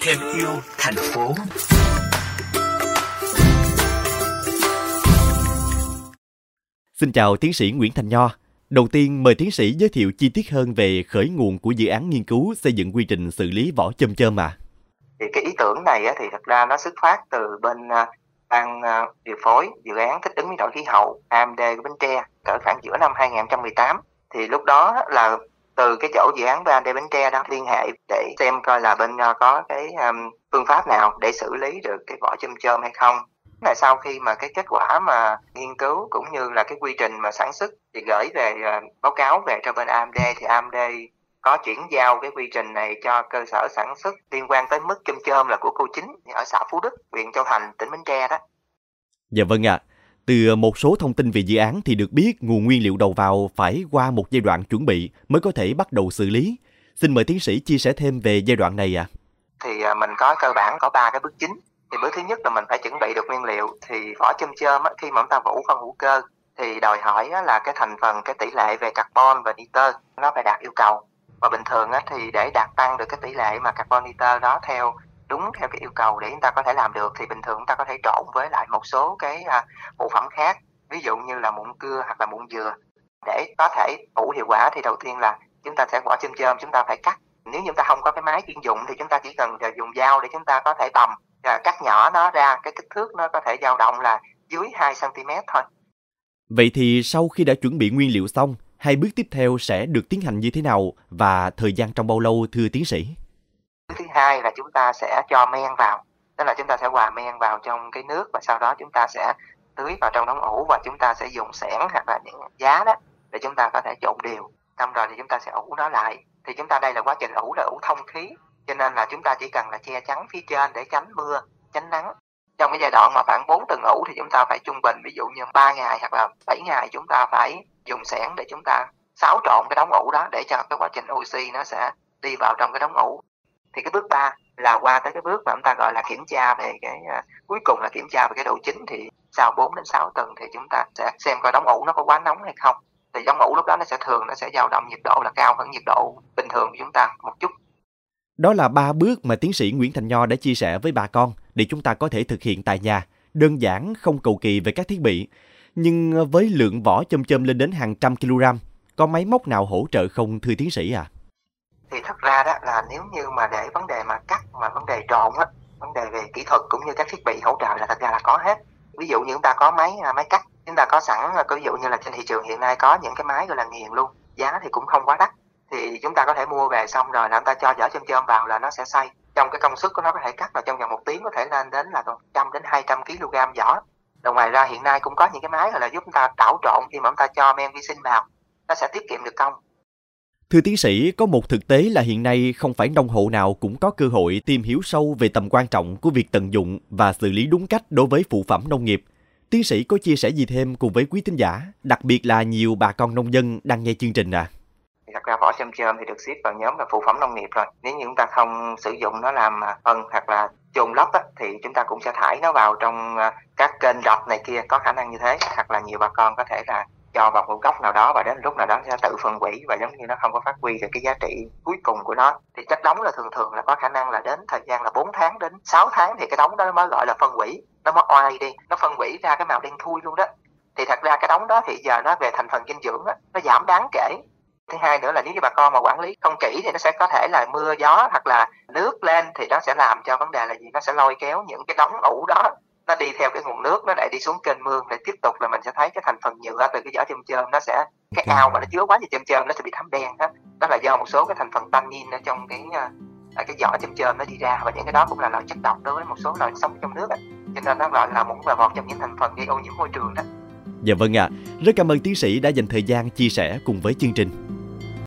thêm yêu thành phố Xin chào tiến sĩ Nguyễn Thành Nho. Đầu tiên mời tiến sĩ giới thiệu chi tiết hơn về khởi nguồn của dự án nghiên cứu xây dựng quy trình xử lý vỏ chôm chôm à. Thì cái ý tưởng này thì thật ra nó xuất phát từ bên à, ban à, điều phối dự án thích ứng biến đổi khí hậu AMD của Bến Tre cỡ khoảng giữa năm 2018 thì lúc đó là từ cái chỗ dự án AMD Bến Tre đó liên hệ để xem coi là bên ờ, có cái phương pháp nào để xử lý được cái vỏ chôm chôm hay không là sau khi mà cái kết quả mà nghiên cứu cũng như là cái quy trình mà sản xuất thì gửi về uh, báo cáo về cho bên AMD thì AMD có chuyển giao cái quy trình này cho cơ sở sản xuất liên quan tới mức chôm chôm là của cô chính ở xã Phú Đức, huyện Châu Thành, tỉnh Bến Tre đó. Dạ vâng ạ. À. Từ một số thông tin về dự án thì được biết nguồn nguyên liệu đầu vào phải qua một giai đoạn chuẩn bị mới có thể bắt đầu xử lý. Xin mời tiến sĩ chia sẻ thêm về giai đoạn này ạ. À. Thì mình có cơ bản có ba cái bước chính thì bước thứ nhất là mình phải chuẩn bị được nguyên liệu thì vỏ chôm chôm khi mà chúng ta vũ phân hữu cơ thì đòi hỏi là cái thành phần, cái tỷ lệ về carbon và nitơ nó phải đạt yêu cầu và bình thường thì để đạt tăng được cái tỷ lệ mà carbon nitơ đó theo đúng theo cái yêu cầu để chúng ta có thể làm được thì bình thường chúng ta có thể trộn với lại một số cái à, phụ phẩm khác ví dụ như là mụn cưa hoặc là mụn dừa để có thể ủ hiệu quả thì đầu tiên là chúng ta sẽ bỏ chôm chôm chúng ta phải cắt nếu chúng ta không có cái máy chuyên dụng thì chúng ta chỉ cần à, dùng dao để chúng ta có thể tầm à, cắt nhỏ nó ra cái kích thước nó có thể dao động là dưới 2 cm thôi. Vậy thì sau khi đã chuẩn bị nguyên liệu xong, hai bước tiếp theo sẽ được tiến hành như thế nào và thời gian trong bao lâu thưa tiến sĩ? Thứ hai là chúng ta sẽ cho men vào, tức là chúng ta sẽ hòa men vào trong cái nước và sau đó chúng ta sẽ tưới vào trong đống ủ và chúng ta sẽ dùng xẻng hoặc là những giá đó để chúng ta có thể trộn đều. Xong rồi thì chúng ta sẽ ủ nó lại. Thì chúng ta đây là quá trình ủ là ủ thông khí cho nên là chúng ta chỉ cần là che chắn phía trên để tránh mưa tránh nắng trong cái giai đoạn mà khoảng 4 tuần ủ thì chúng ta phải trung bình ví dụ như 3 ngày hoặc là 7 ngày chúng ta phải dùng xẻng để chúng ta xáo trộn cái đống ủ đó để cho cái quá trình oxy nó sẽ đi vào trong cái đống ủ thì cái bước ba là qua tới cái bước mà chúng ta gọi là kiểm tra về cái uh, cuối cùng là kiểm tra về cái độ chín thì sau 4 đến 6 tuần thì chúng ta sẽ xem coi đóng ủ nó có quá nóng hay không thì đóng ủ lúc đó nó sẽ thường nó sẽ dao động nhiệt độ là cao hơn nhiệt độ bình thường của chúng ta một chút đó là ba bước mà tiến sĩ Nguyễn Thành Nho đã chia sẻ với bà con để chúng ta có thể thực hiện tại nhà, đơn giản không cầu kỳ về các thiết bị. Nhưng à, với lượng vỏ chôm chôm lên đến hàng trăm kg, có máy móc nào hỗ trợ không thưa tiến sĩ à? Thì thật ra đó là nếu như mà để vấn đề mà cắt mà vấn đề trộn á, vấn đề về kỹ thuật cũng như các thiết bị hỗ trợ là thật ra là có hết. Ví dụ như chúng ta có máy à, máy cắt, chúng ta có sẵn à, ví dụ như là trên thị trường hiện nay có những cái máy gọi là nghiền luôn, giá thì cũng không quá đắt. Thì chúng ta có thể mua về xong rồi là chúng ta cho dở chôm chôm vào là nó sẽ xay. Trong cái công suất của nó có thể cắt là trong vòng một tiếng có thể lên đến là trăm đến 200 kg vỏ rồi ngoài ra hiện nay cũng có những cái máy là giúp chúng ta đảo trộn khi mà chúng ta cho men vi sinh vào nó sẽ tiết kiệm được công. Thưa tiến sĩ, có một thực tế là hiện nay không phải nông hộ nào cũng có cơ hội tìm hiểu sâu về tầm quan trọng của việc tận dụng và xử lý đúng cách đối với phụ phẩm nông nghiệp. Tiến sĩ có chia sẻ gì thêm cùng với quý thính giả, đặc biệt là nhiều bà con nông dân đang nghe chương trình à? thật ra vỏ chôm chôm thì được xếp vào nhóm là phụ phẩm nông nghiệp rồi nếu như chúng ta không sử dụng nó làm à, phân hoặc là chôn lấp á, thì chúng ta cũng sẽ thải nó vào trong à, các kênh rọc này kia có khả năng như thế hoặc là nhiều bà con có thể là cho vào một góc nào đó và đến lúc nào đó sẽ tự phân hủy và giống như nó không có phát huy được cái giá trị cuối cùng của nó. Thì chất đóng là thường thường là có khả năng là đến thời gian là 4 tháng đến 6 tháng thì cái đóng đó mới gọi là phân hủy nó mất oai đi nó phân hủy ra cái màu đen thui luôn đó. Thì thật ra cái đóng đó thì giờ nó về thành phần dinh dưỡng đó, nó giảm đáng kể. Thứ hai nữa là nếu như bà con mà quản lý không kỹ thì nó sẽ có thể là mưa gió hoặc là nước lên thì nó sẽ làm cho vấn đề là gì? Nó sẽ lôi kéo những cái đóng ủ đó nó đi theo cái nguồn nước nó lại đi xuống kênh mương để tiếp tục là mình sẽ thấy cái thành phần nhựa từ cái vỏ chôm chôm nó sẽ cái ao mà nó chứa quá nhiều chôm chôm nó sẽ bị thấm đen đó đó là do một số cái thành phần tannin ở trong cái ở cái vỏ chôm chôm nó đi ra và những cái đó cũng là loại chất độc đối với một số loài sống trong nước ấy. cho nên nó gọi là cũng là một trong những thành phần gây ô nhiễm môi trường đó Dạ vâng ạ, à. rất cảm ơn tiến sĩ đã dành thời gian chia sẻ cùng với chương trình.